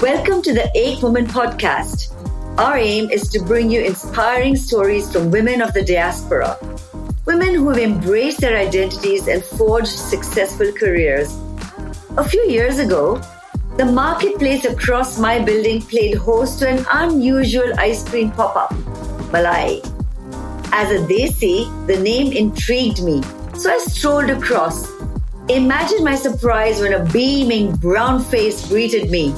Welcome to the EkWomen podcast. Our aim is to bring you inspiring stories from women of the diaspora, women who have embraced their identities and forged successful careers. A few years ago, the marketplace across my building played host to an unusual ice cream pop up, Malai. As a Desi, the name intrigued me, so I strolled across. Imagine my surprise when a beaming brown face greeted me.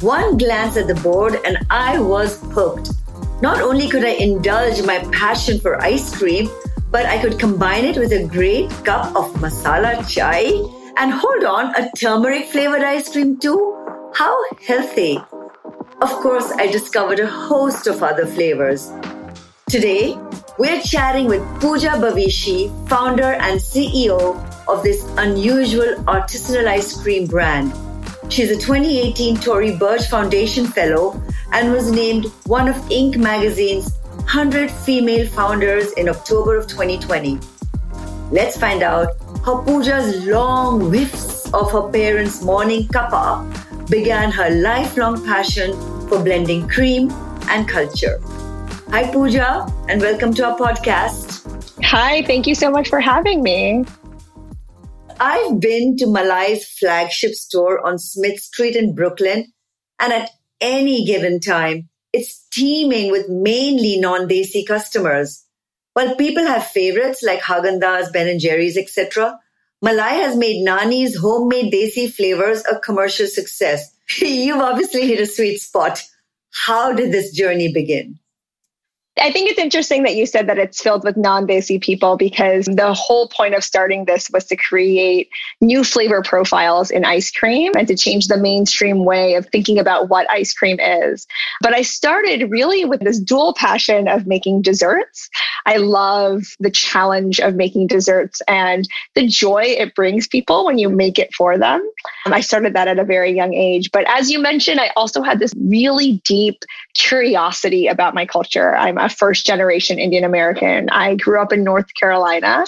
One glance at the board and I was hooked. Not only could I indulge my passion for ice cream, but I could combine it with a great cup of masala chai and hold on, a turmeric flavored ice cream too. How healthy! Of course, I discovered a host of other flavors. Today, we're chatting with Pooja Bavishi, founder and CEO of this unusual artisanal ice cream brand. She's a 2018 Tory Burch Foundation Fellow and was named one of Inc. magazine's 100 female founders in October of 2020. Let's find out how Pooja's long whiffs of her parents' morning cuppa began her lifelong passion for blending cream and culture. Hi, Pooja, and welcome to our podcast. Hi, thank you so much for having me. I've been to Malai's flagship store on Smith Street in Brooklyn, and at any given time, it's teeming with mainly non-Desi customers. While people have favorites like Haagen-Dazs, Ben & Jerry's, etc., Malai has made Nani's homemade Desi flavors a commercial success. You've obviously hit a sweet spot. How did this journey begin? I think it's interesting that you said that it's filled with non Desi people because the whole point of starting this was to create new flavor profiles in ice cream and to change the mainstream way of thinking about what ice cream is. But I started really with this dual passion of making desserts. I love the challenge of making desserts and the joy it brings people when you make it for them. Um, I started that at a very young age. But as you mentioned, I also had this really deep curiosity about my culture. I'm first generation Indian American. I grew up in North Carolina.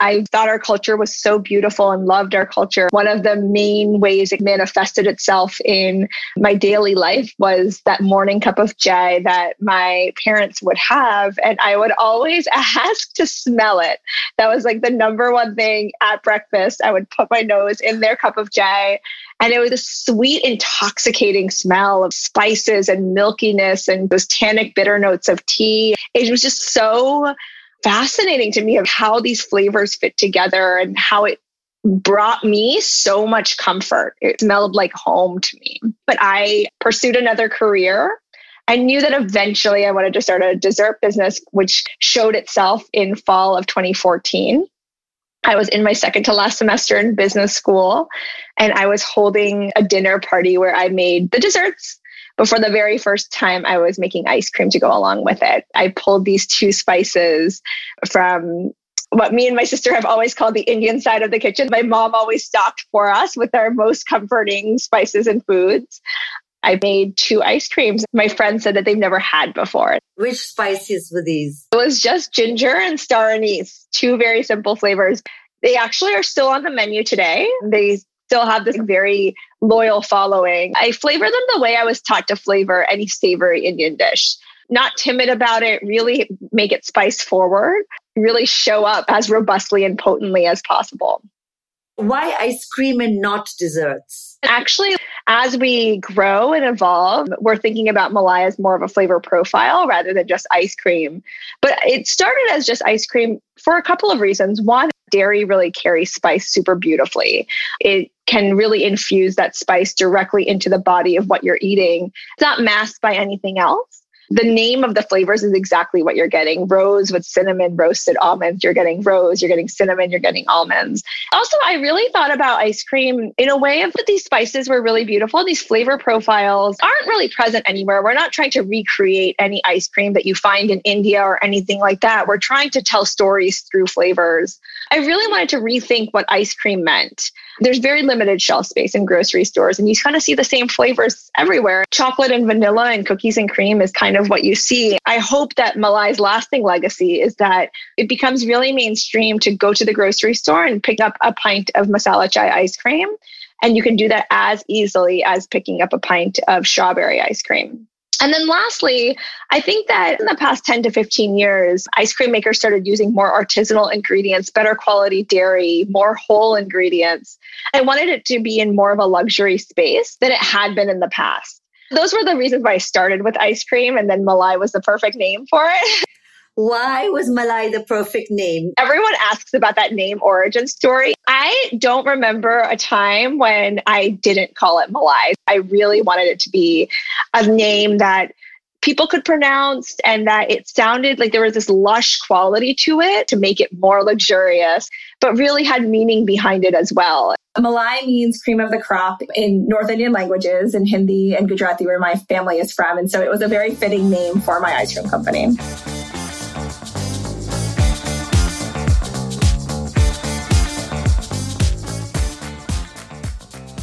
I thought our culture was so beautiful and loved our culture. One of the main ways it manifested itself in my daily life was that morning cup of chai that my parents would have. And I would always ask to smell it. That was like the number one thing at breakfast. I would put my nose in their cup of chai and it was a sweet, intoxicating smell of spices and milkiness and those tannic bitter notes of tea. It was just so fascinating to me of how these flavors fit together and how it brought me so much comfort. It smelled like home to me. But I pursued another career. I knew that eventually I wanted to start a dessert business, which showed itself in fall of 2014. I was in my second to last semester in business school and I was holding a dinner party where I made the desserts. But for the very first time, I was making ice cream to go along with it. I pulled these two spices from what me and my sister have always called the Indian side of the kitchen. My mom always stocked for us with our most comforting spices and foods. I made two ice creams. My friend said that they've never had before. Which spices were these? It was just ginger and star anise, two very simple flavors. They actually are still on the menu today. They still have this very loyal following. I flavor them the way I was taught to flavor any savory Indian dish. Not timid about it, really make it spice forward, really show up as robustly and potently as possible. Why ice cream and not desserts? Actually, as we grow and evolve, we're thinking about Malai as more of a flavor profile rather than just ice cream. But it started as just ice cream for a couple of reasons. One, dairy really carries spice super beautifully. It can really infuse that spice directly into the body of what you're eating. It's not masked by anything else the name of the flavors is exactly what you're getting. Rose with cinnamon roasted almonds you're getting rose you're getting cinnamon you're getting almonds. Also i really thought about ice cream in a way of that these spices were really beautiful. These flavor profiles aren't really present anywhere. We're not trying to recreate any ice cream that you find in india or anything like that. We're trying to tell stories through flavors i really wanted to rethink what ice cream meant there's very limited shelf space in grocery stores and you kind of see the same flavors everywhere chocolate and vanilla and cookies and cream is kind of what you see. I hope that Malai's lasting legacy is that it becomes really mainstream to go to the grocery store and pick up a pint of masala chai ice cream. And you can do that as easily as picking up a pint of strawberry ice cream. And then lastly, I think that in the past 10 to 15 years, ice cream makers started using more artisanal ingredients, better quality dairy, more whole ingredients. I wanted it to be in more of a luxury space than it had been in the past those were the reasons why I started with ice cream, and then Malai was the perfect name for it. Why was Malai the perfect name? Everyone asks about that name origin story. I don't remember a time when I didn't call it Malai. I really wanted it to be a name that people could pronounce and that it sounded like there was this lush quality to it to make it more luxurious, but really had meaning behind it as well. Malai means cream of the crop in North Indian languages, in Hindi and Gujarati, where my family is from. And so it was a very fitting name for my ice cream company.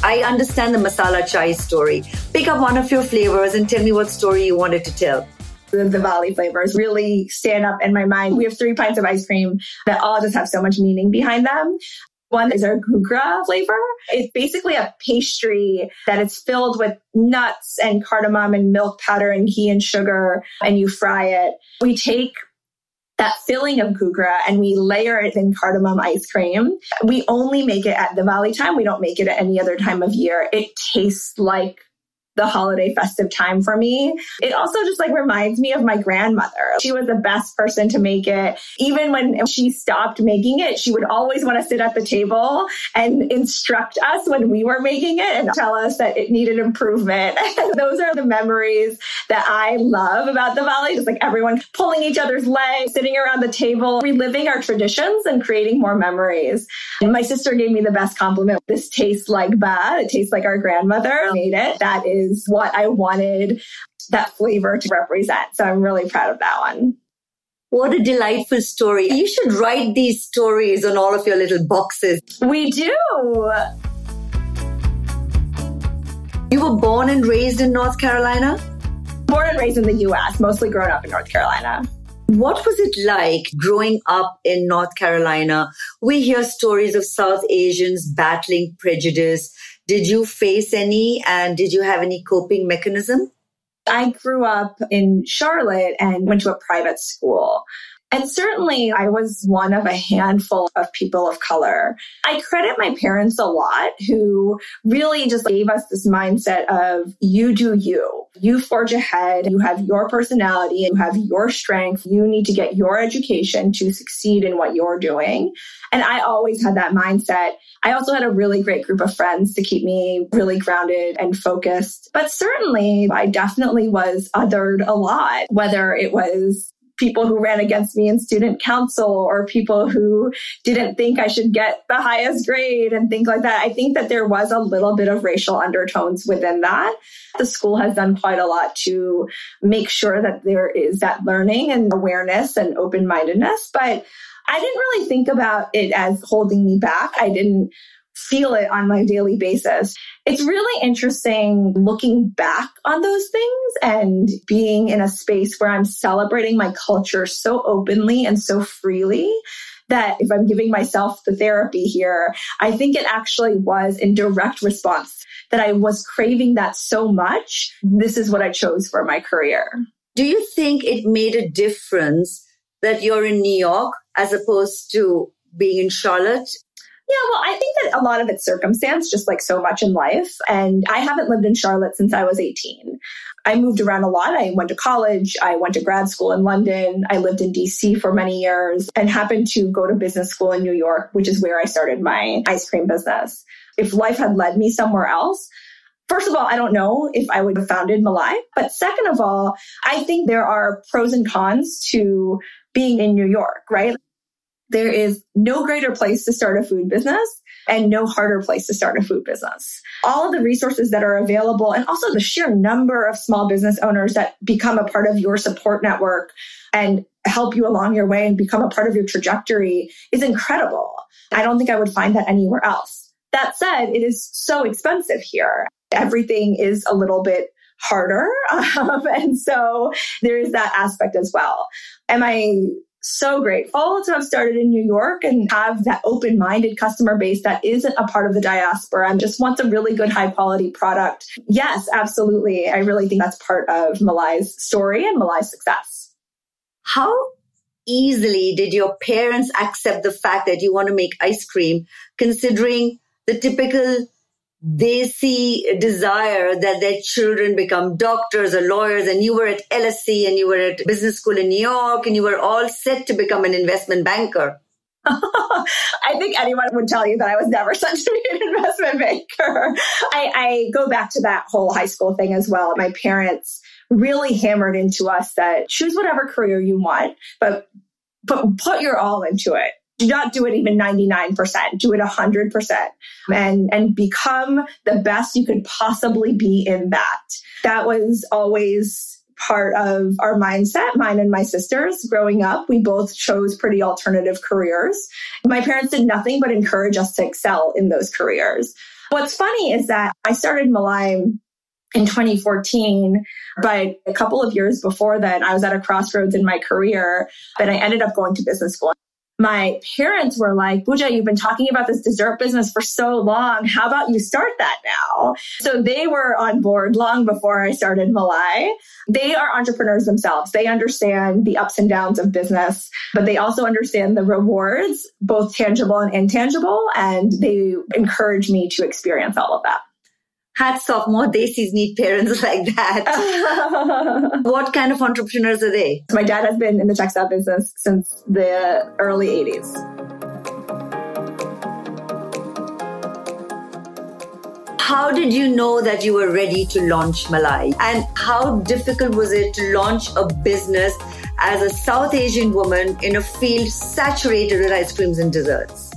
I understand the masala chai story. Pick up one of your flavors and tell me what story you wanted to tell the Diwali flavors really stand up in my mind. We have three pints of ice cream that all just have so much meaning behind them. One is our Ghugra flavor. It's basically a pastry that is filled with nuts and cardamom and milk powder and ghee and sugar, and you fry it. We take that filling of Ghugra and we layer it in cardamom ice cream. We only make it at Diwali time. We don't make it at any other time of year. It tastes like the holiday festive time for me. It also just like reminds me of my grandmother. She was the best person to make it. Even when she stopped making it, she would always want to sit at the table and instruct us when we were making it and tell us that it needed improvement. Those are the memories that I love about Diwali. Just like everyone pulling each other's legs, sitting around the table, reliving our traditions and creating more memories. And my sister gave me the best compliment. This tastes like ba. It tastes like our grandmother made it. That is is what I wanted that flavor to represent. So I'm really proud of that one. What a delightful story. You should write these stories on all of your little boxes. We do. You were born and raised in North Carolina? Born and raised in the US, mostly grown up in North Carolina. What was it like growing up in North Carolina? We hear stories of South Asians battling prejudice, did you face any and did you have any coping mechanism? I grew up in Charlotte and went to a private school. And certainly I was one of a handful of people of color. I credit my parents a lot who really just gave us this mindset of you do you. You forge ahead. You have your personality. You have your strength. You need to get your education to succeed in what you're doing. And I always had that mindset. I also had a really great group of friends to keep me really grounded and focused. But certainly I definitely was othered a lot, whether it was people who ran against me in student council or people who didn't think I should get the highest grade and things like that. I think that there was a little bit of racial undertones within that. The school has done quite a lot to make sure that there is that learning and awareness and open mindedness. But I didn't really think about it as holding me back. I didn't feel it on my daily basis. It's really interesting looking back on those things and being in a space where I'm celebrating my culture so openly and so freely that if I'm giving myself the therapy here, I think it actually was in direct response that I was craving that so much. This is what I chose for my career. Do you think it made a difference that you're in New York as opposed to being in Charlotte? Yeah, well, I think that a lot of it's circumstance, just like so much in life. And I haven't lived in Charlotte since I was 18. I moved around a lot. I went to college. I went to grad school in London. I lived in DC for many years and happened to go to business school in New York, which is where I started my ice cream business. if life had led me somewhere else, First of all, I don't know if I would have founded Malai. But second of all, I think there are pros and cons to being in New York, right? There is no greater place to start a food business and no harder place to start a food business. All of the resources that are available and also the sheer number of small business owners that become a part of your support network and help you along your way and become a part of your trajectory is incredible. I don't think I would find that anywhere else. That said, it is so expensive here. Everything is a little bit harder. Um, and so there is that aspect as well. Am I so grateful to have started in New York and have that open minded customer base that isn't a part of the diaspora and just wants a really good, high quality product. Yes, absolutely. I really think that's part of Malai's story and Malai's success. How easily did your parents accept the fact that you want to make ice cream, considering the typical desi desire that their children become doctors or lawyers and you were at LSE and you were at business school in New York and you were all set to become an investment banker. I think anyone would tell you that I was never set to be an investment banker. I, I go back to that whole high school thing as well. My parents really hammered into us that choose whatever career you want, but but put your all into it do not do it even 99%, do it 100% and, and become the best you could possibly be in that. That was always part of our mindset, mine and my sisters growing up. We both chose pretty alternative careers. My parents did nothing but encourage us to excel in those careers. What's funny is that I started Malai in 2014, but a couple of years before then, I was at a crossroads in my career, and I ended up going to business school my parents were like, Pooja, you've been talking about this dessert business for so long. How about you start that now? So they were on board long before I started Malai. They are entrepreneurs themselves. They understand the ups and downs of business, but they also understand the rewards, both tangible and intangible. And they encourage me to experience all of that hats off. More desis need parents like that. what kind of entrepreneurs are they? My dad has been in the textile business since the early 80s. How did you know that you were ready to launch Malai? And how difficult was it to launch a business as a South Asian woman in a field saturated with ice creams and desserts?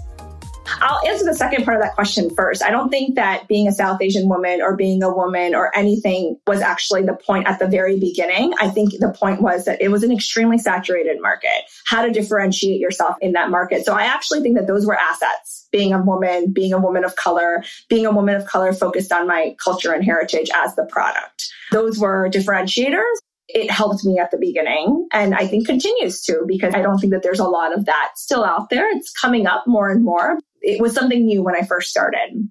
I'll answer the second part of that question first. I don't think that being a South Asian woman or being a woman or anything was actually the point at the very beginning. I think the point was that it was an extremely saturated market, how to differentiate yourself in that market. So I actually think that those were assets being a woman, being a woman of color, being a woman of color focused on my culture and heritage as the product. Those were differentiators it helped me at the beginning and I think continues to because I don't think that there's a lot of that still out there. It's coming up more and more it was something new when I first started.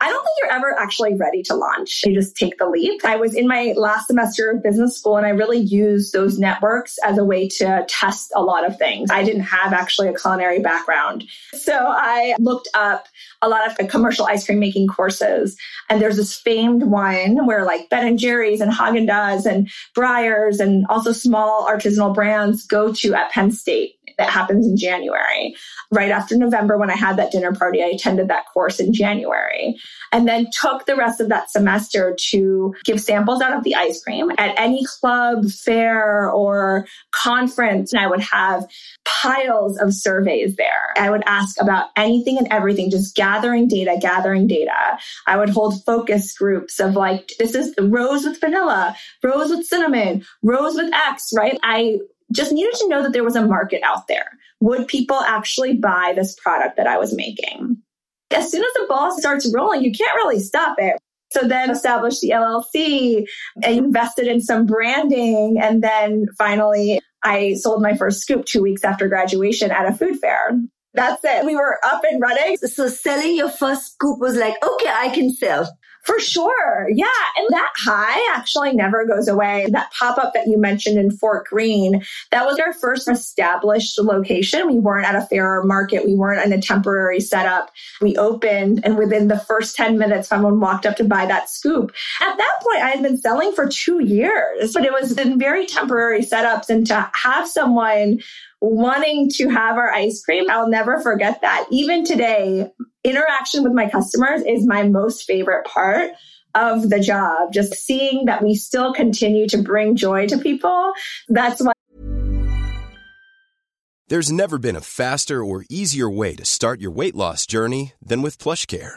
I don't think you're ever actually ready to launch. You just take the leap. I was in my last semester of business school and I really used those networks as a way to test a lot of things. I didn't have actually a culinary background. So I looked up a lot of commercial ice cream making courses. And there's this famed one where like Ben and Jerry's and Haagen-Dazs and Breyers and also small artisanal brands go to at Penn State that happens in January. Right after November, when I had that dinner party, I attended that course in January and then took the rest of that semester to give samples out of the ice cream at any club, fair, or conference. And I would have piles of surveys there. I would ask about anything and everything, just gathering data, gathering data. I would hold focus groups of like, this is rose with vanilla, rose with cinnamon, rose with X, right? I just needed to know that there was a market out there. Would people actually buy this product that I was making? As soon as the ball starts rolling, you can't really stop it. So then established the LLC, and invested in some branding. And then finally, I sold my first scoop two weeks after graduation at a food fair. That's it. We were up and running. So selling your first scoop was like, okay, I can sell. For sure. Yeah. And that high actually never goes away. That pop up that you mentioned in Fort Greene, that was our first established location. We weren't at a fair market. We weren't in a temporary setup. We opened and within the first 10 minutes, someone walked up to buy that scoop. At that point, I had been selling for two years, but it was in very temporary setups and to have someone wanting to have our ice cream, I'll never forget that. Even today, interaction with my customers is my most favorite part of the job. Just seeing that we still continue to bring joy to people. That's why. There's never been a faster or easier way to start your weight loss journey than with PlushCare.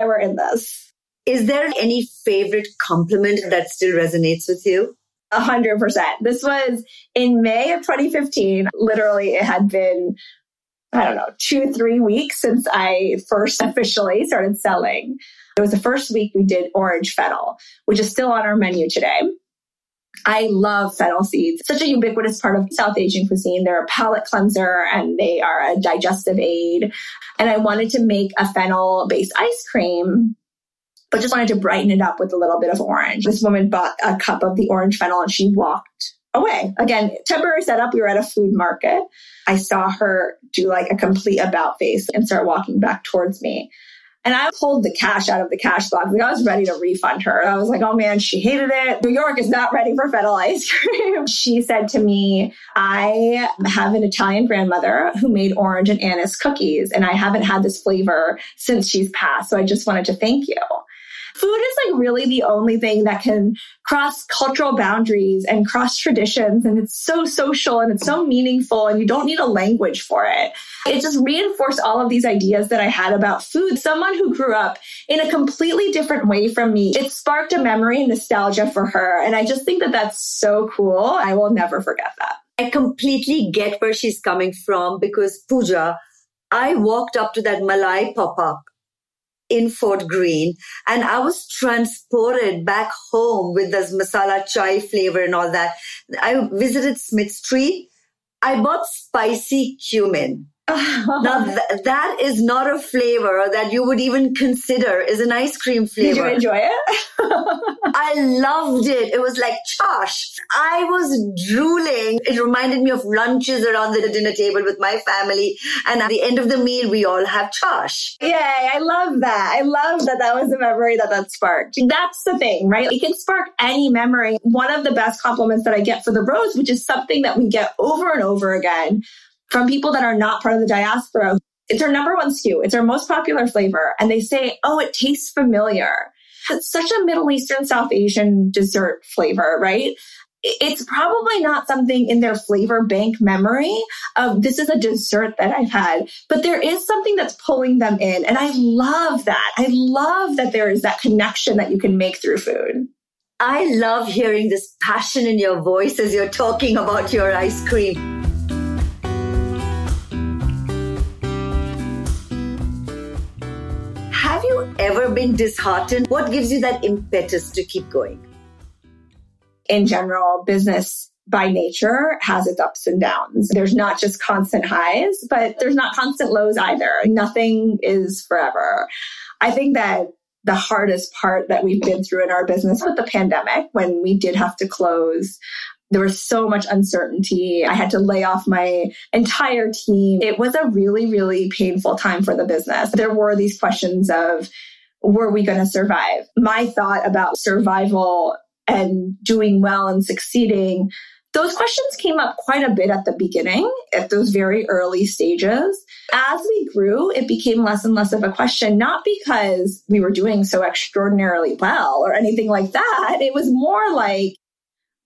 We're in this. Is there any favorite compliment that still resonates with you? A hundred percent. This was in May of 2015. Literally, it had been, I don't know, two, three weeks since I first officially started selling. It was the first week we did orange fennel, which is still on our menu today. I love fennel seeds. Such a ubiquitous part of South Asian cuisine. They're a palate cleanser and they are a digestive aid. And I wanted to make a fennel based ice cream, but just wanted to brighten it up with a little bit of orange. This woman bought a cup of the orange fennel and she walked away. Again, temporary setup. We were at a food market. I saw her do like a complete about face and start walking back towards me. And I pulled the cash out of the cash box. Like I was ready to refund her. I was like, oh man, she hated it. New York is not ready for fennel ice cream. she said to me, I have an Italian grandmother who made orange and anise cookies, and I haven't had this flavor since she's passed. So I just wanted to thank you food is like really the only thing that can cross cultural boundaries and cross traditions. And it's so social and it's so meaningful and you don't need a language for it. It just reinforced all of these ideas that I had about food. Someone who grew up in a completely different way from me, it sparked a memory and nostalgia for her. And I just think that that's so cool. I will never forget that. I completely get where she's coming from because Pooja, I walked up to that Malai pop up in Fort Greene. And I was transported back home with this masala chai flavor and all that. I visited Smith Street. I bought spicy cumin now th- that is not a flavor that you would even consider is an ice cream flavor. Did you enjoy it? I loved it. It was like chaas. I was drooling. It reminded me of lunches around the dinner table with my family. And at the end of the meal, we all have chaas. Yay. I love that. I love that that was the memory that that sparked. That's the thing, right? It can spark any memory. One of the best compliments that I get for the rose, which is something that we get over and over again from people that are not part of the diaspora. It's our number one SKU. It's our most popular flavor. And they say, oh, it tastes familiar. It's such a Middle Eastern, South Asian dessert flavor, right? It's probably not something in their flavor bank memory of this is a dessert that I've had, but there is something that's pulling them in. And I love that. I love that there is that connection that you can make through food. I love hearing this passion in your voice as you're talking about your ice cream. Ever been disheartened? What gives you that impetus to keep going? In general, business by nature has its ups and downs. There's not just constant highs, but there's not constant lows either. Nothing is forever. I think that the hardest part that we've been through in our business with the pandemic when we did have to close there was so much uncertainty. I had to lay off my entire team. It was a really, really painful time for the business. There were these questions of, were we going to survive? My thought about survival and doing well and succeeding, those questions came up quite a bit at the beginning, at those very early stages. As we grew, it became less and less of a question, not because we were doing so extraordinarily well or anything like that. It was more like,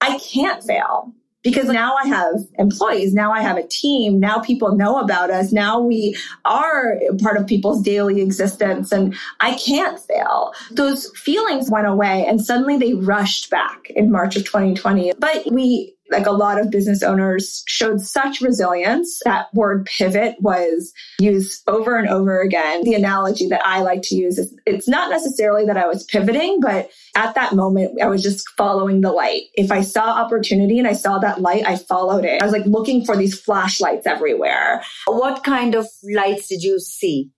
I can't fail. Because now I have employees. Now I have a team. Now people know about us. Now we are part of people's daily existence and I can't fail. Those feelings went away and suddenly they rushed back in March of 2020. But we like a lot of business owners showed such resilience. That word pivot was used over and over again. The analogy that I like to use is it's not necessarily that I was pivoting, but at that moment, I was just following the light. If I saw opportunity and I saw that light, I followed it. I was like looking for these flashlights everywhere. What kind of lights did you see?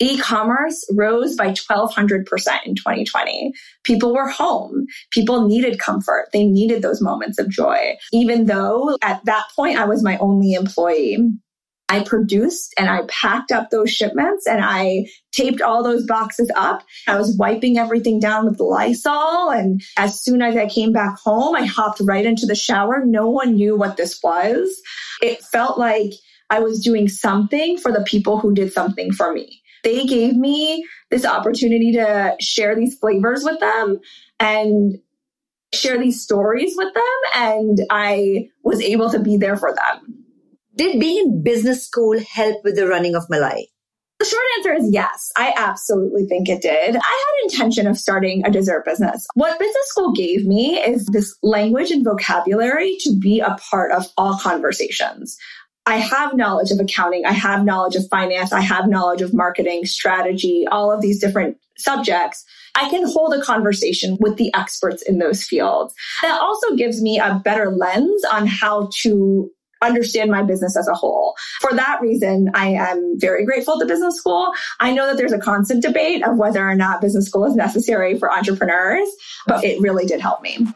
E-commerce rose by 1200% in 2020. People were home. People needed comfort. They needed those moments of joy. Even though at that point I was my only employee. I produced and I packed up those shipments and I taped all those boxes up. I was wiping everything down with Lysol. And as soon as I came back home, I hopped right into the shower. No one knew what this was. It felt like I was doing something for the people who did something for me they gave me this opportunity to share these flavors with them and share these stories with them. And I was able to be there for them. Did being in business school help with the running of Malai? The short answer is yes. I absolutely think it did. I had intention of starting a dessert business. What business school gave me is this language and vocabulary to be a part of all conversations. I have knowledge of accounting. I have knowledge of finance. I have knowledge of marketing, strategy, all of these different subjects. I can hold a conversation with the experts in those fields. That also gives me a better lens on how to understand my business as a whole. For that reason, I am very grateful to business school. I know that there's a constant debate of whether or not business school is necessary for entrepreneurs, but it really did help me.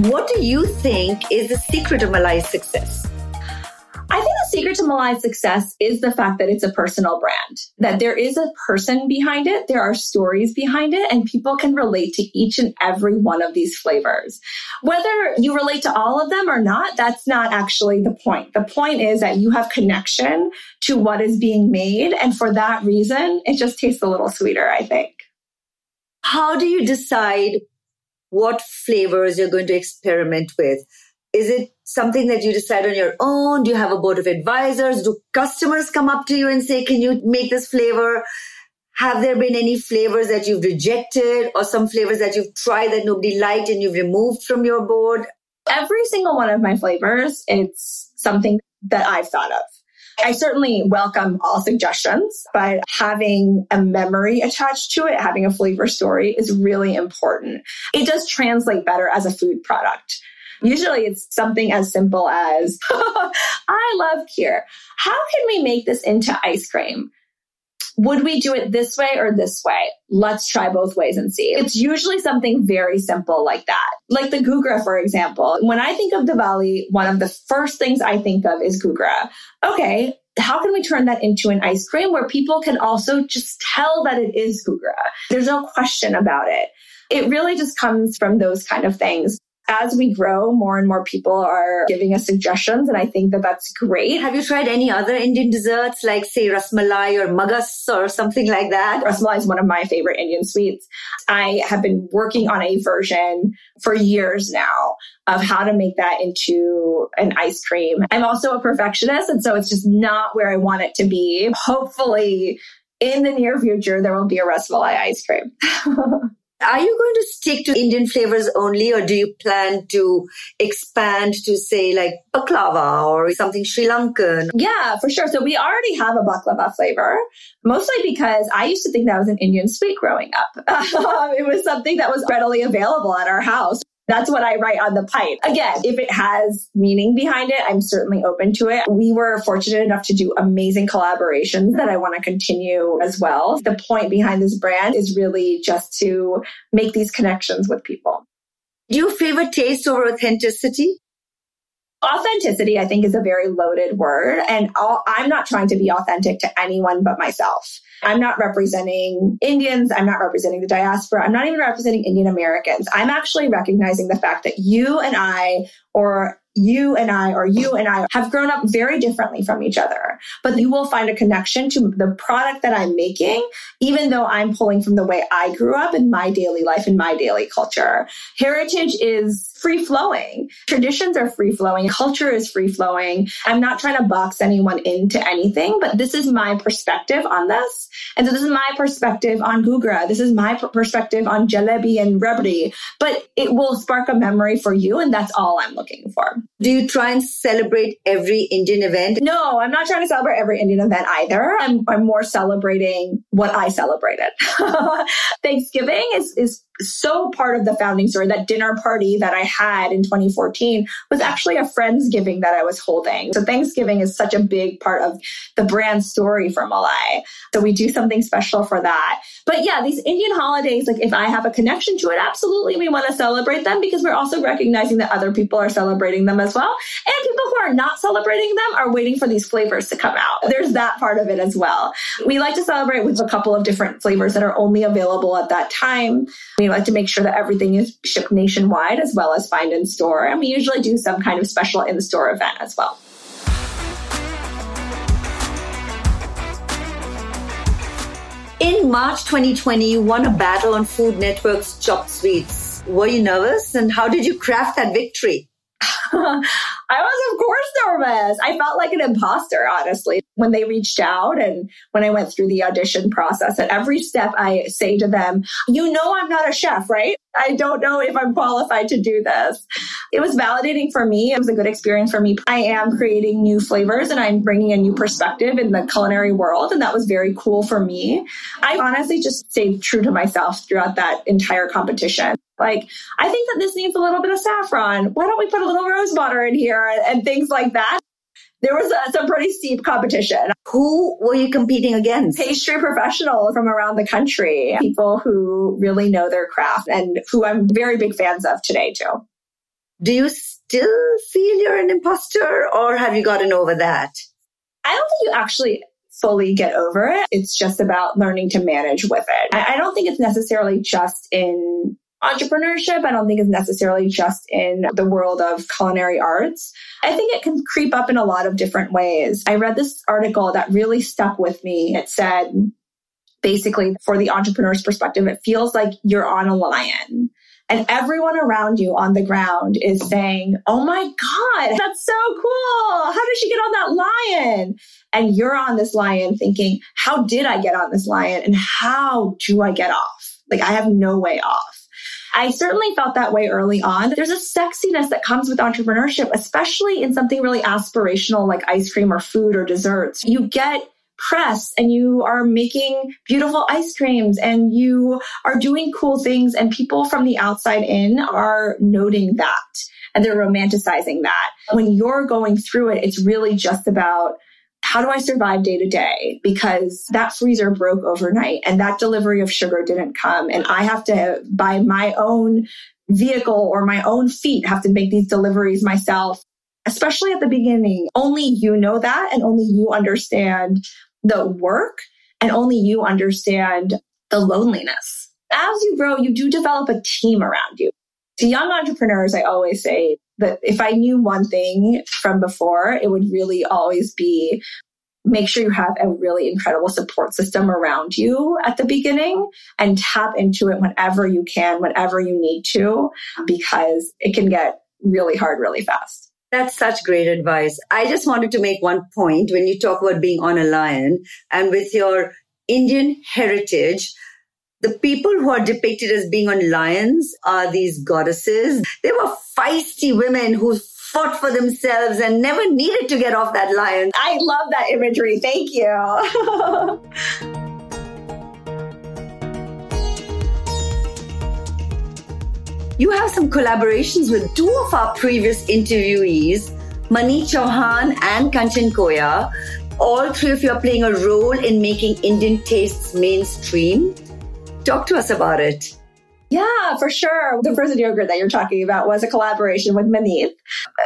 What do you think is the secret of Malai's success? I think the secret to Malai's success is the fact that it's a personal brand, that there is a person behind it, there are stories behind it, and people can relate to each and every one of these flavors. Whether you relate to all of them or not, that's not actually the point. The point is that you have connection to what is being made. And for that reason, it just tastes a little sweeter, I think. How do you decide what flavors you're going to experiment with. Is it something that you decide on your own? Do you have a board of advisors? Do customers come up to you and say, can you make this flavor? Have there been any flavors that you've rejected or some flavors that you've tried that nobody liked and you've removed from your board? Every single one of my flavors, it's something that I've thought of. I certainly welcome all suggestions, but having a memory attached to it, having a flavor story is really important. It does translate better as a food product. Usually it's something as simple as, I love kheer. How can we make this into ice cream? Would we do it this way or this way? Let's try both ways and see. It's usually something very simple like that. Like the gugra, for example. When I think of Diwali, one of the first things I think of is gugra. Okay. How can we turn that into an ice cream where people can also just tell that it is gugra? There's no question about it. It really just comes from those kind of things as we grow, more and more people are giving us suggestions. And I think that that's great. Have you tried any other Indian desserts like say rasmalai or magas or something like that? Rasmalai is one of my favorite Indian sweets. I have been working on a version for years now of how to make that into an ice cream. I'm also a perfectionist. And so it's just not where I want it to be. Hopefully in the near future, there will be a rasmalai ice cream. Are you going to stick to Indian flavors only, or do you plan to expand to say like baklava or something Sri Lankan? Yeah, for sure. So we already have a baklava flavor, mostly because I used to think that was an Indian sweet growing up. it was something that was readily available at our house. That's what I write on the pipe. Again, if it has meaning behind it, I'm certainly open to it. We were fortunate enough to do amazing collaborations that I want to continue as well. The point behind this brand is really just to make these connections with people. Do you favor taste over authenticity? Authenticity, I think, is a very loaded word. And I'm not trying to be authentic to anyone but myself. I'm not representing Indians. I'm not representing the diaspora. I'm not even representing Indian Americans. I'm actually recognizing the fact that you and I, or you and I or you and I have grown up very differently from each other, but you will find a connection to the product that I'm making, even though I'm pulling from the way I grew up in my daily life, in my daily culture. Heritage is free flowing. Traditions are free flowing. Culture is free flowing. I'm not trying to box anyone into anything, but this is my perspective on this. And so this is my perspective on Gugra. This is my perspective on jalebi and rabdi, but it will spark a memory for you. And that's all I'm looking for. Do you try and celebrate every Indian event? No, I'm not trying to celebrate every Indian event either. I'm, I'm more celebrating what I celebrated. Thanksgiving is, is so part of the founding story. That dinner party that I had in 2014 was actually a Friendsgiving that I was holding. So Thanksgiving is such a big part of the brand story for Malai. So we do something special for that. But yeah, these Indian holidays, like if I have a connection to it, absolutely we want to celebrate them because we're also recognizing that other people are celebrating them as well. And people who are not celebrating them are waiting for these flavors to come out. There's that part of it as well. We like to celebrate with a couple of different flavors that are only available at that time. We like to make sure that everything is shipped nationwide as well as find in store. And we usually do some kind of special in store event as well. In March 2020, you won a battle on Food Network's Chopped Sweets. Were you nervous? And how did you craft that victory? I was, of course, nervous. I felt like an imposter, honestly, when they reached out and when I went through the audition process. At every step, I say to them, You know, I'm not a chef, right? I don't know if I'm qualified to do this. It was validating for me. It was a good experience for me. I am creating new flavors and I'm bringing a new perspective in the culinary world. And that was very cool for me. I honestly just stayed true to myself throughout that entire competition. Like, I think that this needs a little bit of saffron. Why don't we put a little rose water in here and, and things like that? There was a, some pretty steep competition. Who were you competing against? Pastry professionals from around the country, people who really know their craft and who I'm very big fans of today, too. Do you still feel you're an imposter or have you gotten over that? I don't think you actually fully get over it. It's just about learning to manage with it. I, I don't think it's necessarily just in entrepreneurship, I don't think is necessarily just in the world of culinary arts. I think it can creep up in a lot of different ways. I read this article that really stuck with me. It said, basically, for the entrepreneur's perspective, it feels like you're on a lion. And everyone around you on the ground is saying, Oh my God, that's so cool. How did she get on that lion? And you're on this lion thinking, How did I get on this lion? And how do I get off? Like, I have no way off. I certainly felt that way early on. There's a sexiness that comes with entrepreneurship, especially in something really aspirational like ice cream or food or desserts. You get press and you are making beautiful ice creams and you are doing cool things and people from the outside in are noting that and they're romanticizing that. When you're going through it, it's really just about how do I survive day to day? Because that freezer broke overnight and that delivery of sugar didn't come. And I have to buy my own vehicle or my own feet have to make these deliveries myself, especially at the beginning. Only you know that and only you understand the work and only you understand the loneliness. As you grow, you do develop a team around you. To young entrepreneurs, I always say that if I knew one thing from before, it would really always be make sure you have a really incredible support system around you at the beginning and tap into it whenever you can, whenever you need to, because it can get really hard really fast. That's such great advice. I just wanted to make one point when you talk about being on a lion and with your Indian heritage, the people who are depicted as being on lions are these goddesses. They were feisty women who fought for themselves and never needed to get off that lion. I love that imagery. Thank you. you have some collaborations with two of our previous interviewees, Maneet Chauhan and Kanchan Koya. All three of you are playing a role in making Indian tastes mainstream. Talk to us about it. Yeah, for sure. The frozen yogurt that you're talking about was a collaboration with Maneet.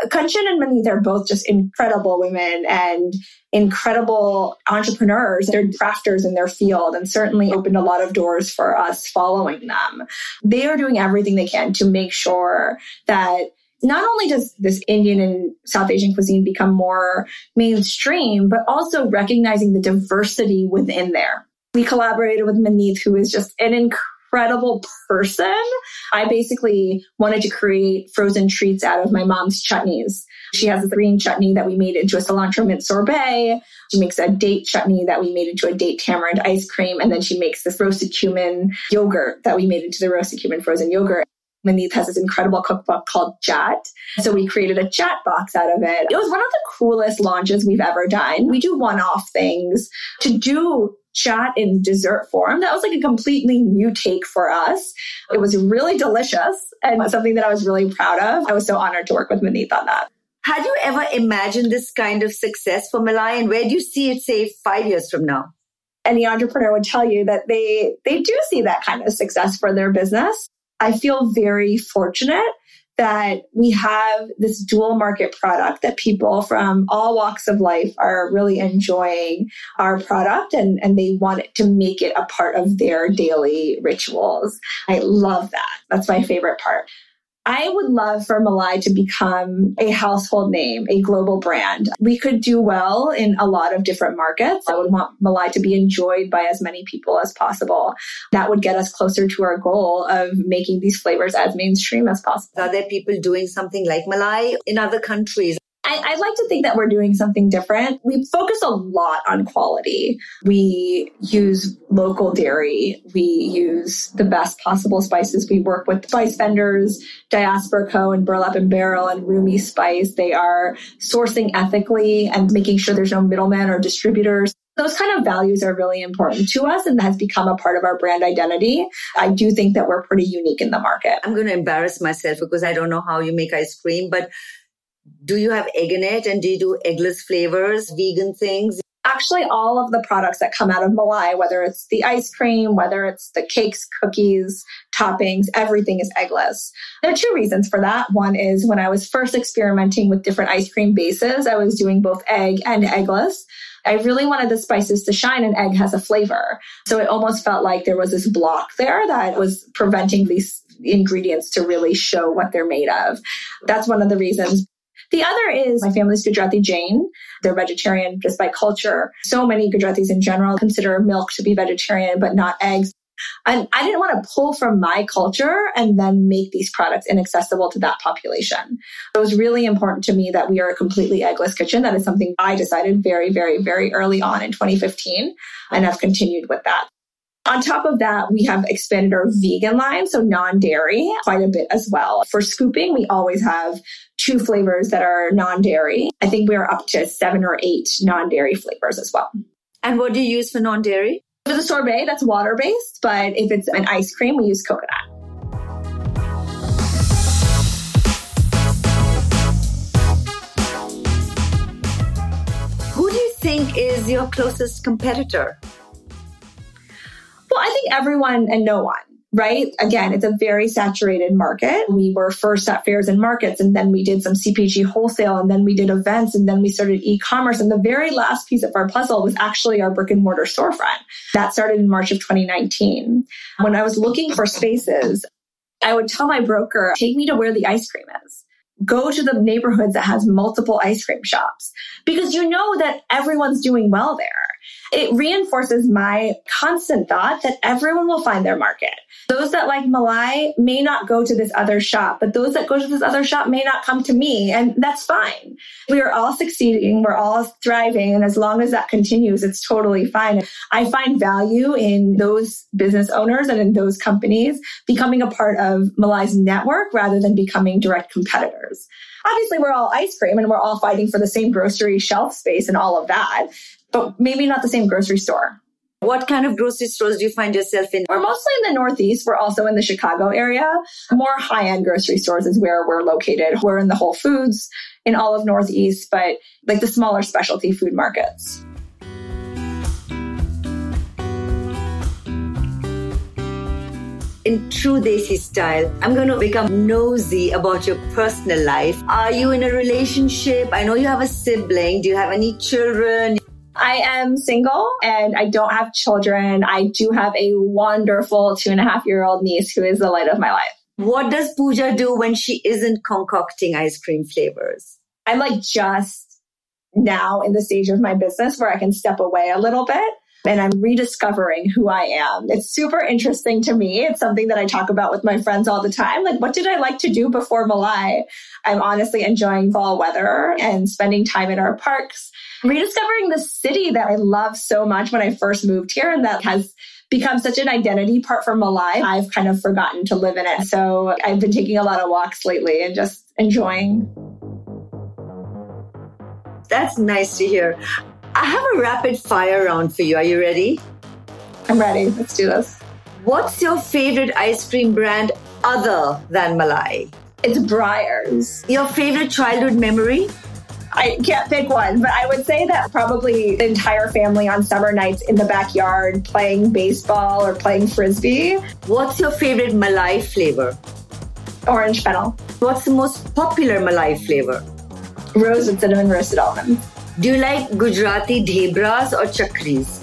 Kanchan and Maneet are both just incredible women and incredible entrepreneurs. They're crafters in their field and certainly opened a lot of doors for us following them. They are doing everything they can to make sure that not only does this Indian and South Asian cuisine become more mainstream, but also recognizing the diversity within there. We collaborated with Maneet, who is just an incredible person. I basically wanted to create frozen treats out of my mom's chutneys. She has a green chutney that we made into a cilantro mint sorbet. She makes a date chutney that we made into a date tamarind ice cream. And then she makes this roasted cumin yogurt that we made into the roasted cumin frozen yogurt. Maneet has this incredible cookbook called Chaat. So we created a Chaat box out of it. It was one of the coolest launches we've ever done. We do one off things. To do Chaat in dessert form, that was like a completely new take for us. It was really delicious and something that I was really proud of. I was so honored to work with Maneet on that. Had you ever imagined this kind of success for Malai and where do you see it, say, five years from now? Any entrepreneur would tell you that they, they do see that kind of success for their business. I feel very fortunate that we have this dual market product that people from all walks of life are really enjoying our product and, and they want to make it a part of their daily rituals. I love that. That's my favorite part. I would love for Malai to become a household name, a global brand. We could do well in a lot of different markets. I would want Malai to be enjoyed by as many people as possible. That would get us closer to our goal of making these flavors as mainstream as possible. Are there people doing something like Malai in other countries? I, like to think that we're doing something different. We focus a lot on quality. We use local dairy. We use the best possible spices. We work with spice vendors, Diaspora Co. and Burlap and Barrel and Rumi Spice. They are sourcing ethically and making sure there's no middlemen or distributors those kind of values are really important to us and has become a part of our brand identity. I do think that we're pretty unique in the market. I'm going to embarrass myself because I don't know how you make ice cream, but do you have egg in it and do you do eggless flavors, vegan things? Actually, all of the products that come out of Malai, whether it's the ice cream, whether it's the cakes, cookies, toppings, everything is eggless. There are two reasons for that. One is when I was first experimenting with different ice cream bases, I was doing both egg and eggless. I really wanted the spices to shine and egg has a flavor. So it almost felt like there was this block there that was preventing these ingredients to really show what they're made of. That's one of the reasons. The other is my family's Gujarati Jain. They're vegetarian just by culture. So many Gujaratis in general consider milk to be vegetarian, but not eggs. And I didn't want to pull from my culture and then make these products inaccessible to that population. It was really important to me that we are a completely eggless kitchen. That is something I decided very, very, very early on in 2015 and have continued with that. On top of that, we have expanded our vegan line, so non-dairy quite a bit as well. For scooping, we always have two flavors that are non-dairy. I think we're up to seven or eight non-dairy flavors as well. And what do you use for non-dairy? For the sorbet, that's water-based, but if it's an ice cream, we use coconut. Who do you think is your closest competitor? Well, I think everyone and no one right? Again, it's a very saturated market. We were first at fairs and markets, and then we did some CPG wholesale, and then we did events, and then we started e-commerce. And the very last piece of our puzzle was actually our brick and mortar storefront. That started in March of 2019. When I was looking for spaces, I would tell my broker, take me to where the ice cream is go to the neighborhoods that has multiple ice cream shops because you know that everyone's doing well there. It reinforces my constant thought that everyone will find their market. Those that like Malai may not go to this other shop, but those that go to this other shop may not come to me. And that's fine. We are all succeeding. We're all thriving. And as long as that continues, it's totally fine. I find value in those business owners and in those companies becoming a part of Malai's network rather than becoming direct competitors. Obviously, we're all ice cream and we're all fighting for the same grocery shelf space and all of that, but maybe not the same grocery store. What kind of grocery stores do you find yourself in? We're mostly in the Northeast. We're also in the Chicago area. More high end grocery stores is where we're located. We're in the Whole Foods in all of Northeast, but like the smaller specialty food markets. in true Desi style, I'm going to become nosy about your personal life. Are you in a relationship? I know you have a sibling. Do you have any children? I am single and I don't have children. I do have a wonderful two and a half year old niece who is the light of my life. What does Pooja do when she isn't concocting ice cream flavors? I'm like just now in the stage of my business where I can step away a little bit and I'm rediscovering who I am. It's super interesting to me. It's something that I talk about with my friends all the time. Like, what did I like to do before Malai? I'm honestly enjoying fall weather and spending time in our parks, rediscovering the city that I love so much when I first moved here and that has become such an identity part for Malai. I've kind of forgotten to live in it. So I've been taking a lot of walks lately and just enjoying. That's nice to hear. I have a rapid fire round for you. Are you ready? I'm ready. Let's do this. What's your favorite ice cream brand other than Malai? It's Breyers. Your favorite childhood memory? I can't pick one, but I would say that probably the entire family on summer nights in the backyard playing baseball or playing frisbee. What's your favorite Malai flavor? Orange fennel. What's the most popular Malai flavor? Rose with cinnamon roasted almonds. Do you like Gujarati dhebras or chakris?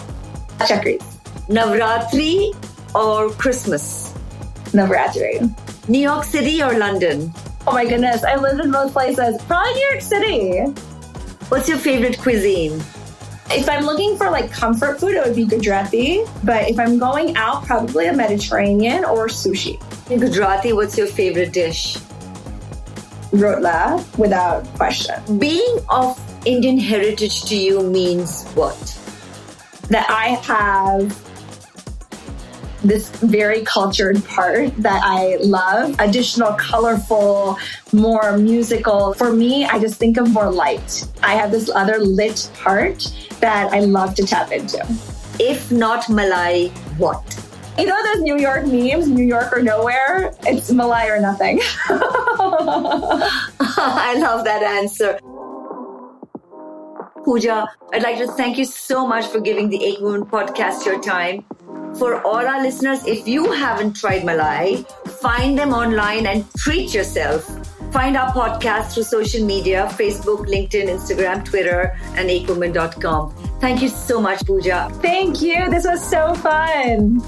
Chakris. Navratri or Christmas? Navratri. New York City or London? Oh my goodness, I lived in both places. Probably New York City. What's your favorite cuisine? If I'm looking for like comfort food, it would be Gujarati. But if I'm going out, probably a Mediterranean or sushi. In Gujarati, what's your favorite dish? Rotla, without question. Being of Indian heritage to you means what? That I have this very cultured part that I love. Additional, colorful, more musical. For me, I just think of more light. I have this other lit part that I love to tap into. If not Malai, what? You know those New York memes, New York or nowhere? It's Malai or nothing. I love that answer. Pooja, I'd like to thank you so much for giving the EkWomen podcast your time. For all our listeners, if you haven't tried Malai, find them online and treat yourself. Find our podcast through social media Facebook, LinkedIn, Instagram, Twitter, and ekwomen.com. Thank you so much, Pooja. Thank you. This was so fun.